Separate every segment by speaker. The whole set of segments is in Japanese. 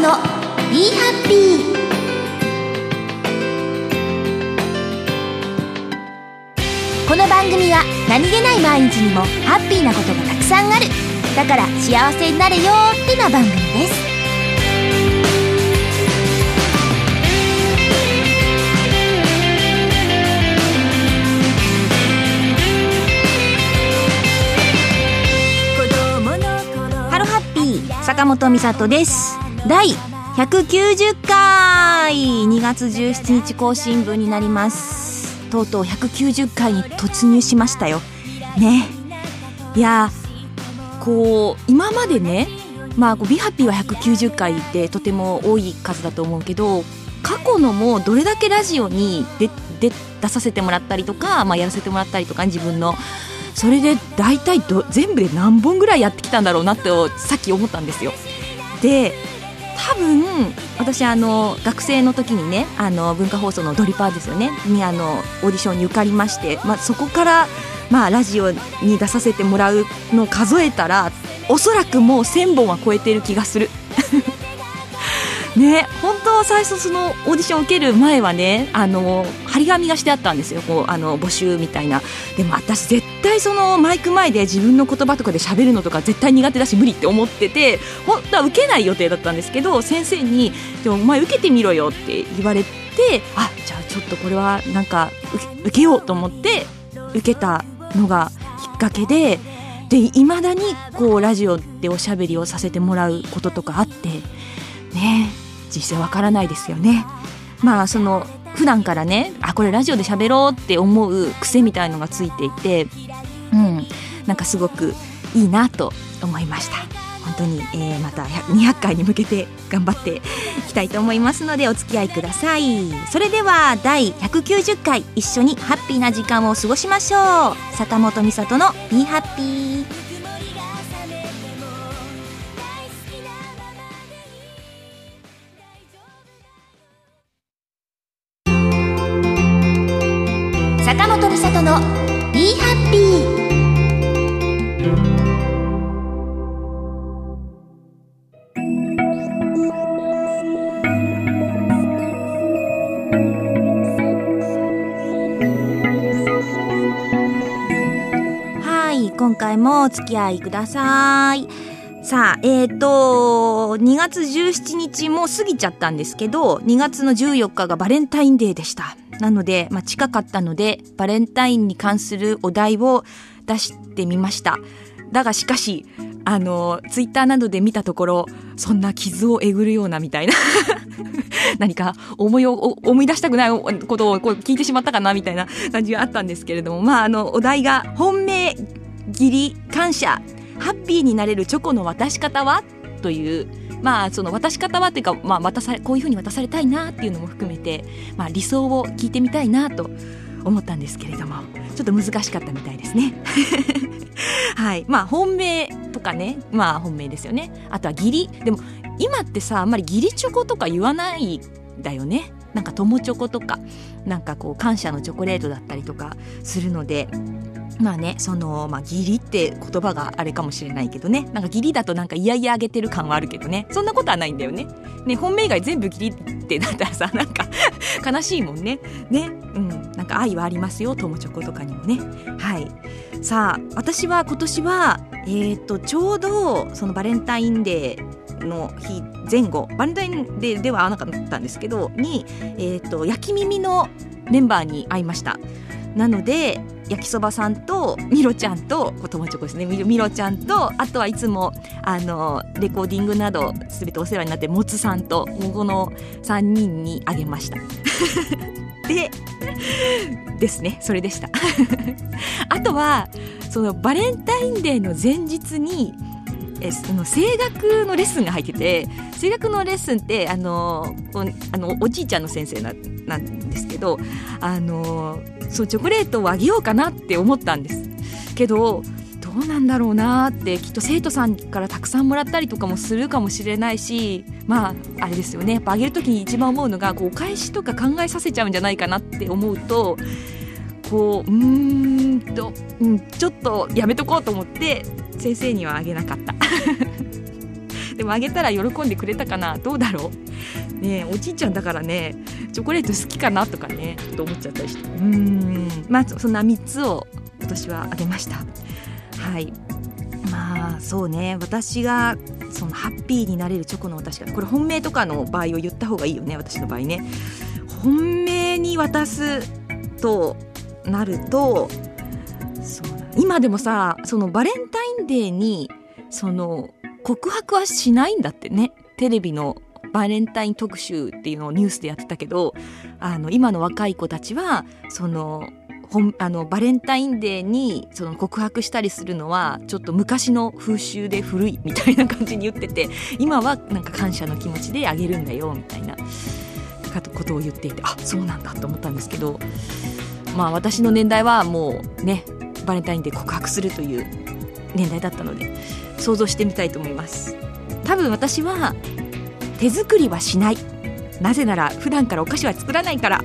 Speaker 1: の「ビーハッピー」この番組は何気ない毎日にもハッピーなことがたくさんある。だから幸せになれよってな番組です。ハロハッピー坂本美里です第190回。2月17日更新分になります。とうとう190回に突入しましたよ。ね。いやこう今までねまあこうビハッピーは190回ってとても多い数だと思うけど過去のもどれだけラジオに出出出させてもらったりとか、まあ、やらせてもらったりとか自分の。それで大体ど全部で何本ぐらいやってきたんだろうなってさっき思ったんですよ。で多分私あの学生の時にねあの文化放送のドリパーですよねにあのオーディションに受かりまして、まあ、そこから、まあ、ラジオに出させてもらうのを数えたらおそらくもう1000本は超えてる気がする。ね本当は最初そのオーディションを受ける前はねあの張り紙がしてあったんですよ。こうあの募集みたいな。でも私絶対そのマイク前で自分の言葉とかで喋るのとか絶対苦手だし無理って思ってて本当は受けない予定だったんですけど先生に「でもお前受けてみろよ」って言われてあじゃあちょっとこれはなんか受け受けようと思って受けたのがきっかけででいまだにこうラジオでおしゃべりをさせてもらうこととかあってね。実際わからないですよね。まあその普段からねあこれラジオで喋ろうって思う癖みたいのがついていてうん。なんかすごくいいなと思いました。本当に、えーまた200回に向けて頑張っていきたいと思いますのでお付き合いください。それでは第190回一緒にハッピーな時間を過ごしましょう。坂本美里の「Be Happy」坂本美里の「Be Happy」はい今回もお付き合いください。さあえっ、ー、と2月17日も過ぎちゃったんですけど2月の14日がバレンタインデーでした。なので、まあ、近かったのでバレンタインに関するお題を出してみました。だがしかしあのツイッターなどで見たところそんな傷をえぐるようなみたいな。何か思いを思い出したくないことをこう聞いてしまったかなみたいな感じがあったんですけれどもまああのお題が本命義理感謝ハッピーになれるチョコの渡し方は？というまあその渡し方はっていうか、まあ、渡されこういうふうに渡されたいなっていうのも含めて、まあ、理想を聞いてみたいなと思ったんですけれどもちょっと難しかったみたいですね。はい。まあ本命とかねまあ本命ですよね。あとは義理。でも今ってさあんまり義理チョコとか言わないんだよね。なんか友チョコとかなんかこう感謝のチョコレートだったりとかするのでまあねそのまあ義理って言葉があれかもしれないけどね。なんか義理だとなんか嫌々あげてる感はあるけどね。そんなことはないんだよね。ね本命以外全部義理ってなったらさ なんか悲しいもんね。ね。うん。なんか愛はありますよ友チョコとかにもね。はい。さあ私は今年はえー、とちょうどそのバレンタインデーの日前後バレンタインデーでは会わなかったんですけどに、えー、と焼き耳のメンバーに会いました。なので焼きそばさんとミロちゃんとこ友チョコですねミロちゃんとあとはいつもあのレコーディングなど全てお世話になってもつさんとこの3人にあげました。でですね。それでした。あとはそのバレンタインデーの前日にえその声楽のレッスンが入ってて声楽のレッスンってあのおあのおじいちゃんの先生ななんですけどあのそうチョコレートをあげようかなって思ったんですけどどうなんだろうなってきっと生徒さんからたくさんもらったりとかもするかもしれないしまああれですよね。やっぱあげる時に一番思うのがこうお返しとか考えさせちゃうんじゃないかなって思うとこううんと、うん、ちょっとやめとこうと思って先生にはあげなかった。でもあげたら喜んでくれたかな？どうだろう？ねおじいちゃんだからねチョコレート好きかなとかねと思っちゃったりして。うん。まあそんな3つを今年はあげました。はい。まあそうね。私がそのハッピーになれるチョコの渡し方これ本命とかの場合を言った方がいいよね私の場合ね。本命に渡すとなると今でもさそのバレンタインデーにその告白はしないんだってね。テレビのバレンタイン特集っていうのをニュースでやってたけどあの今の若い子たちはそのあのバレンタインデーにその告白したりするのはちょっと昔の風習で古いみたいな感じに言ってて今はなんか感謝の気持ちであげるんだよみたいなことを言っていてあそうなんだと思ったんですけどまあ私の年代はもうねバレンタインデー告白するという年代だったので想像してみたいと思います。多分私は手作りはしない。なぜなら普段からお菓子は作らないから。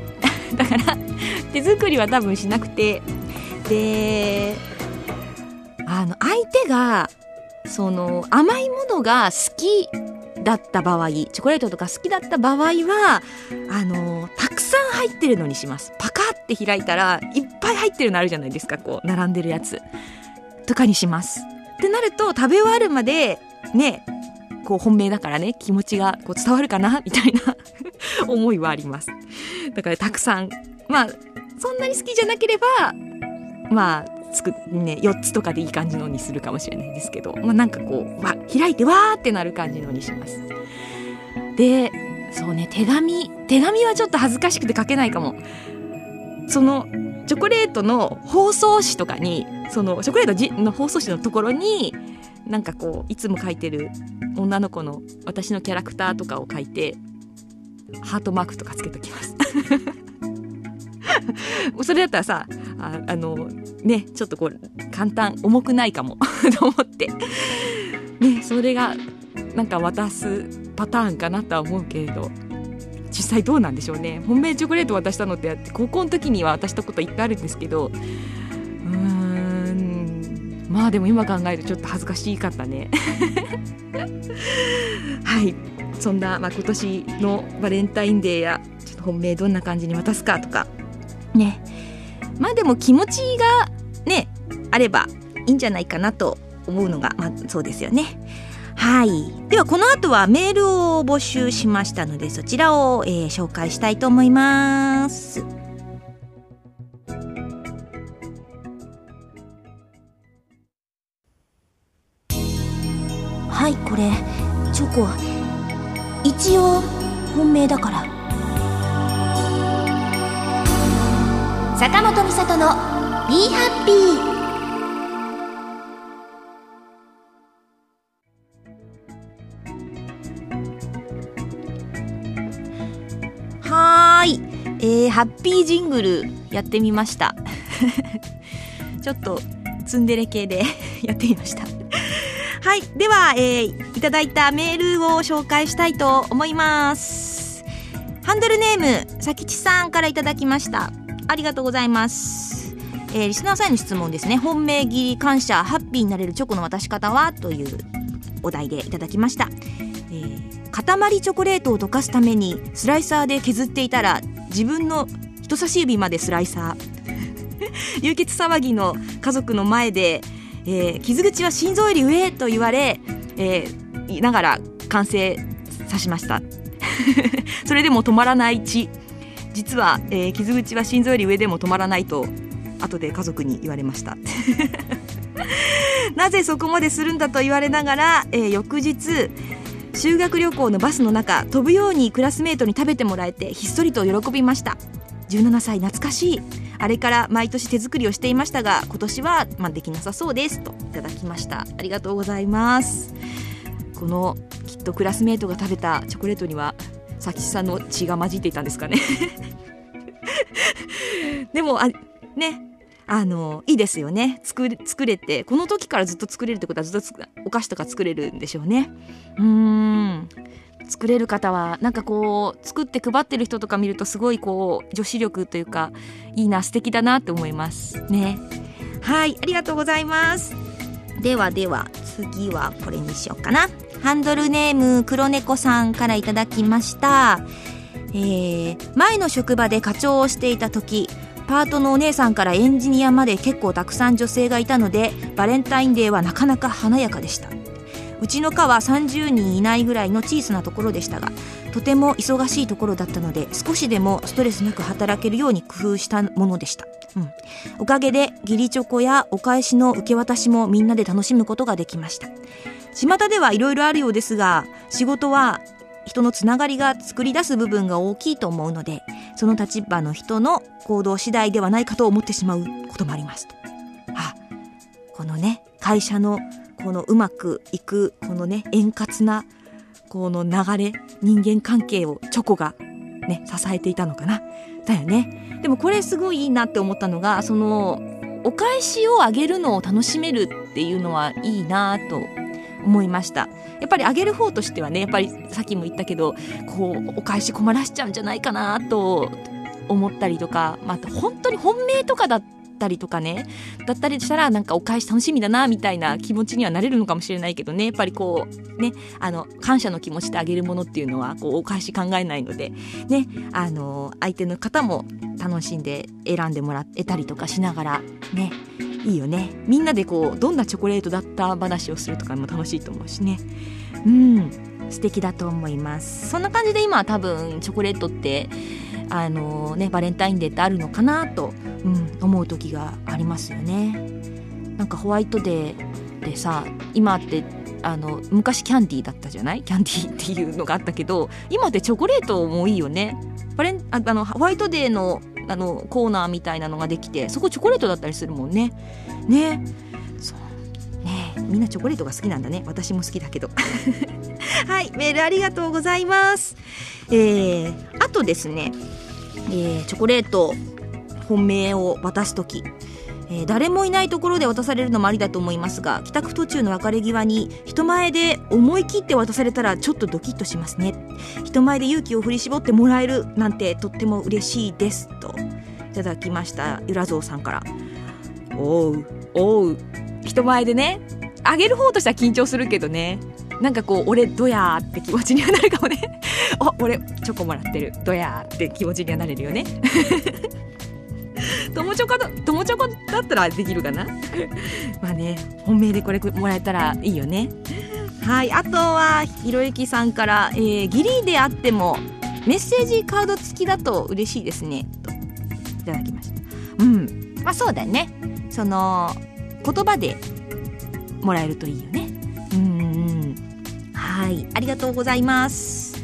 Speaker 1: だから手作りは多分しなくて。であの相手がその甘いものが好きだった場合チョコレートとか好きだった場合はあのたくさん入ってるのにします。パカって開いたらいっぱい入ってるのあるじゃないですか。こう並んでるやつ。とかにします。ってなると食べ終わるまでねこう本命だからね気持ちがこう伝わるかな？みたいな 思いはあります。だからたくさん。まあそんなに好きじゃなければまあつくね4つとかでいい感じのにするかもしれないですけど、まあ、なんかこうわ開いてわーってなる感じのにします。でそうね手紙手紙はちょっと恥ずかしくて書けないかも。そのチョコレートの包装紙とかにそのチョコレートの包装紙のところになんかこういつも書いてる女の子の私のキャラクターとかを書いてハートマークとかつけときます。それだったらさああのねちょっとこう簡単重くないかも。と思って。ねそれがなんか渡すパターンかなとは思うけれど実際どうなんでしょうね。本命チョコレート渡したのってあって高校の時には渡したこといっぱいあるんですけどうーんまあでも今考えるとちょっと恥ずかしかったね。はい。そんな、まあ、今年のバレンタインデーやちょっと本命どんな感じに渡すかとかね。まあでも気持ちがねあればいいんじゃないかなと思うのが、まあ、そうですよね。はい。ではこの後はメールを募集しましたのでそちらを、えー、紹介したいと思います。はいこれチョコ一応本命だから坂本美里の「ビーハッピー」えー、ハッピージングルやってみました。ちょっとツンデレ系で やってみました。はいでは、えー、いただいたメールを紹介したいと思います。ハンドルネームさきちさんからいただきました。ありがとうございます。えー、リスナーさんへの質問ですね。本命切り感謝ハッピーになれるチョコの渡し方はというお題でいただきました、えー、塊チョコレートを溶かすためにスライサーで削っていたら自分の人差し指までスライサー。流血騒ぎの家族の前で、えー、傷口は心臓より上と言われ、えー、ながら完成さしました。それでも止まらない血。実は、えー、傷口は心臓より上でも止まらないと後で家族に言われました。なぜそこまでするんだと言われながら、えー、翌日修学旅行のバスの中飛ぶようにクラスメートに食べてもらえてひっそりと喜びました。17歳懐かしい。あれから毎年手作りをしていましたが今年は、まあ、できなさそうです。といただきました。ありがとうございます。このきっとクラスメートが食べたチョコレートには佐吉さんの血が混じっていたんですかね。でもあねあのいいですよね。作作れてこの時からずっと作れるってことはずっとお菓子とか作れるんでしょうね。うーん。作れる方はなんかこう作って配ってる人とか見るとすごいこう女子力というかいいな素敵だなって思いますね。はいありがとうございます。ではでは次はこれにしようかな。ハンドルネーム黒猫さんからいただきました。えー、前の職場で課長をしていた時パートのお姉さんからエンジニアまで結構たくさん女性がいたのでバレンタインデーはなかなか華やかでした。うちの課は30人いないぐらいの小さなところでしたがとても忙しいところだったので少しでもストレスなく働けるように工夫したものでした、うん、おかげで義理チョコやお返しの受け渡しもみんなで楽しむことができました。巷ではいろいろあるようですが仕事は人のつながりが作り出す部分が大きいと思うのでその立場の人の行動次第ではないかと思ってしまうこともありますと。あこのね会社のこのうまくいくこのね円滑なこの流れ人間関係をチョコがね支えていたのかなだよねでもこれすごいいいなって思ったのがそのお返しをあげるのを楽しめるっていうのはいいなと思いました。やっぱりあげる方としてはねやっぱりさっきも言ったけどこうお返し困らしちゃうんじゃないかなと思ったりとか、まあ、本当に本命とかだったりとかねだったりしたらなんかお返し楽しみだなみたいな気持ちにはなれるのかもしれないけどねやっぱりこうねあの感謝の気持ちであげるものっていうのはこうお返し考えないのでねあの相手の方も楽しんで選んでもらえたりとかしながらね。いいよね。みんなでこうどんなチョコレートだった話をするとかも楽しいと思うしね。うん。素敵だと思います。そんな感じで今は多分チョコレートってあのねバレンタインデーってあるのかなと、うん、思う時がありますよね。なんかホワイトデーでさ今ってあの昔キャンディーだったじゃない？キャンディーっていうのがあったけど今ってチョコレートもいいよね。バレンああのホワイトデーのあのコーナーみたいなのができてそこチョコレートだったりするもんね。ね。そう。ね。みんなチョコレートが好きなんだね。私も好きだけど。はい。メールありがとうございます。えー、あとですね、えー、チョコレート本命を渡す時。えー、誰もいないところで渡されるのもありだと思いますが帰宅途中の別れ際に人前で思い切って渡されたらちょっとドキッとしますね。人前で勇気を振り絞ってもらえるなんてとっても嬉しいですと。いただきましたゆらぞうさんから。おうおう人前でねあげる方としては緊張するけどね。なんかこう俺どやーって気持ちにはなるかもね。お俺チョコもらってる。どやーって気持ちにはなれるよね。友チョコだ友チョコだったらできるかな？まあね本命でこれもらえたらいいよね。はいあとはひろゆきさんから、えー、ギリであってもメッセージカード付きだと嬉しいですね。といただきました。うん。まあそうだね。その言葉でもらえるといいよね。うん。はいありがとうございます。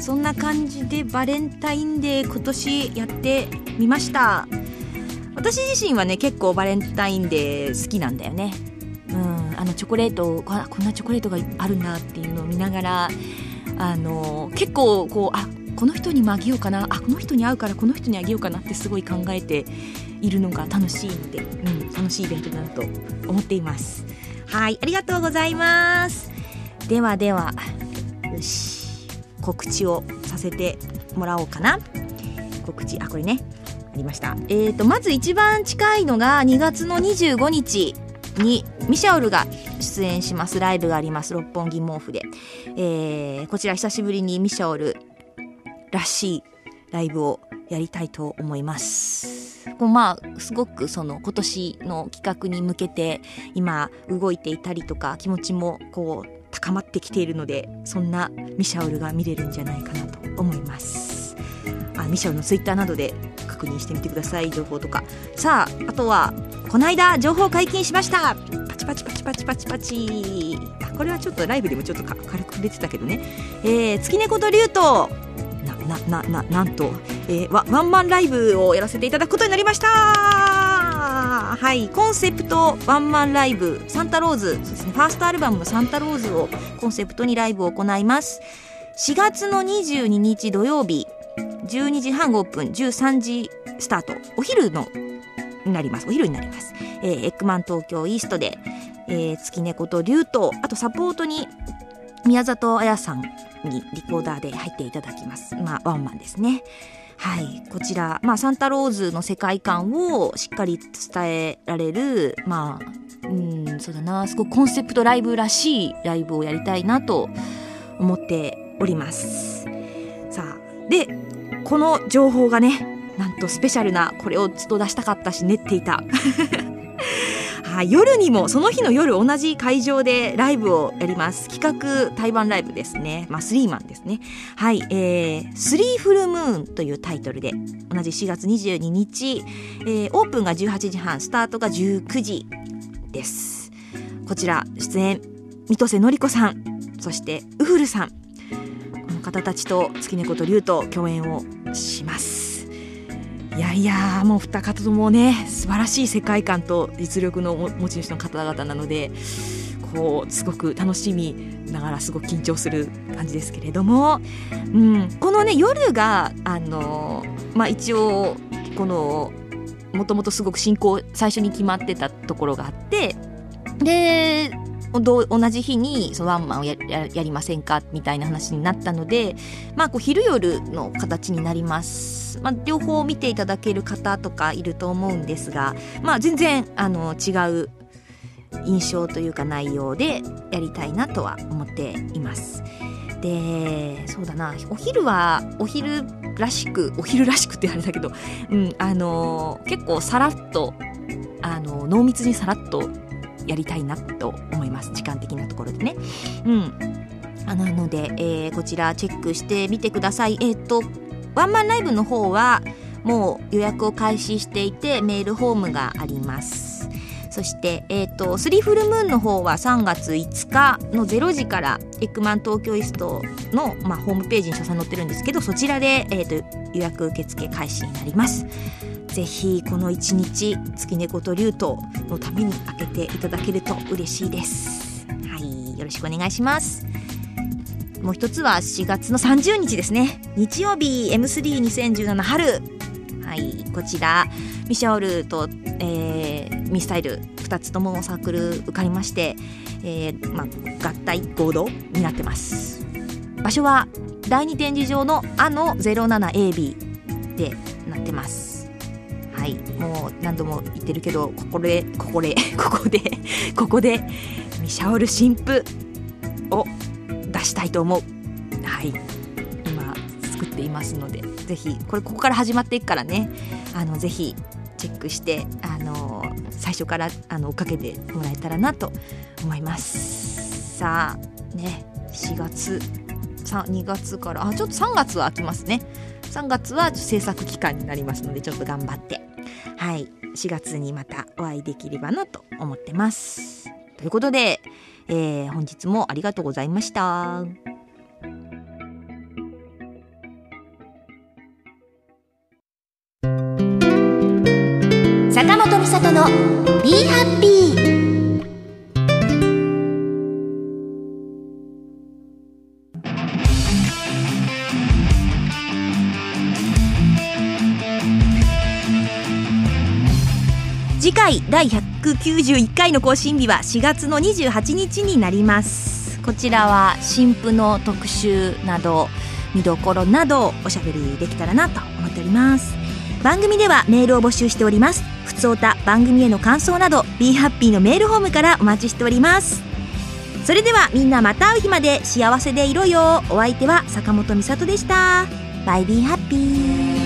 Speaker 1: そんな感じでバレンタインデー今年やってみました。私自身はね結構バレンタインデー好きなんだよね。うんあのチョコレートこんなチョコレートがあるんだっていうのを見ながらあの結構こうあこの人にもあげようかなあこの人に会うからこの人にあげようかなってすごい考えているのが楽しいので、うん、楽しいイベントだなと思っています。はいありがとうございます。ではではよし告知をさせてもらおうかな。告知あこれね。りました。えーと、まず一番近いのが2月の25日にミシャオルが出演しますライブがあります六本木毛布で、えー、こちら久しぶりにミシャオルらしいライブをやりたいと思います。まあすごくその今年の企画に向けて今動いていたりとか気持ちもこう高まってきているのでそんなミシャオルが見れるんじゃないかなと思います。あミシャオルのツイッターなどで確認してみてください。情報とか。さああとはこの間情報解禁しました。パチパチパチパチパチパチ。これはちょっとライブでもちょっと軽く触れてたけどね、えー、月猫と竜とななななんと、えー、ワワンマンライブをやらせていただくことになりました。はいコンセプトワンマンライブサンタローズ。そうですねファーストアルバムのサンタローズをコンセプトにライブを行います。4月の22日土曜日12時半オープン13時スタート。お昼のになります。お昼になります、えー、エッグマン東京イーストで、えー、月猫と竜とあとサポートに宮里彩さんにリコーダーで入っていただきます。まあワンマンですね。はい。こちら、まあ、サンタローズの世界観をしっかり伝えられるまあうんそうだな。すごくコンセプトライブらしいライブをやりたいなと思っております。さあでこの情報がねなんとスペシャルなこれをずっと出したかったし練っていた、夜にもその日の夜同じ会場でライブをやります。企画対バンライブですね。まあスリーマンですね。はいえー、スリーフルムーンというタイトルで同じ4月22日、えー、オープンが18時半スタートが19時です。こちら出演水戸瀬のり子さんそしてウフルさん。この方たちと月猫と竜と共演をします。いやいやもう二方ともね素晴らしい世界観と実力の持ち主の方々なのでこうすごく楽しみながらすごく緊張する感じですけれども、うん、このね夜があの、まあ、一応このもともとすごく進行最初に決まってたところがあってで同じ日にそのワンマンをやりませんかみたいな話になったので、まあ、こう昼夜の形になります、まあ、両方見ていただける方とかいると思うんですが、まあ、全然あの違う印象というか内容でやりたいなとは思っています。でそうだなお昼はお昼らしくお昼らしくってあれだけど、うん、あの結構さらっとあの濃密にさらっとやりたいなと思います時間的なところでね。うんあなので、えー、こちらチェックしてみてください。えっ、ー、とワンマンライブの方はもう予約を開始していてメールフォームがあります。そして、えっ、ー、と、スリーフルムーンの方は3月5日の0時からエッグマン東京イストの、まあ、ホームページに詳細載ってるんですけど、そちらで、えっ、ー、と、予約受付開始になります。ぜひこの一日月猫と竜とのために開けていただけると嬉しいです。はいよろしくお願いします。もう一つは4月の30日ですね。日曜日 M32017 春。はいこちらミシャオルと、えー、ミスタイル2つともサークル受かりまして、えーまあ、合体合同になってます。場所は第二展示場のあの 07AB でなってます。いもう何度も言ってるけどここでここで ここでここでミシャオル新婦を出したいと思う。はい今作っていますのでぜひこれここから始まっていくからね。あのぜひチェックしてあの最初からあの追っかけてもらえたらなと思います。さあね4月2月からあちょっと3月は空きますね。3月は制作期間になりますのでちょっと頑張って。はい。4月にまたお会いできればなと思ってます。ということで、えー、本日もありがとうございました。坂本美里の「Be Happy 回第191回の更新日は4月の28日になります。こちらは新婦の特集など見どころなどおしゃべりできたらなと思っております。番組ではメールを募集しております。ふつおた番組への感想など b ハッピーのメールホームからお待ちしております。それではみんなまた会う日まで幸せでいろよ。お相手は坂本美里でした。バイビーハッピー。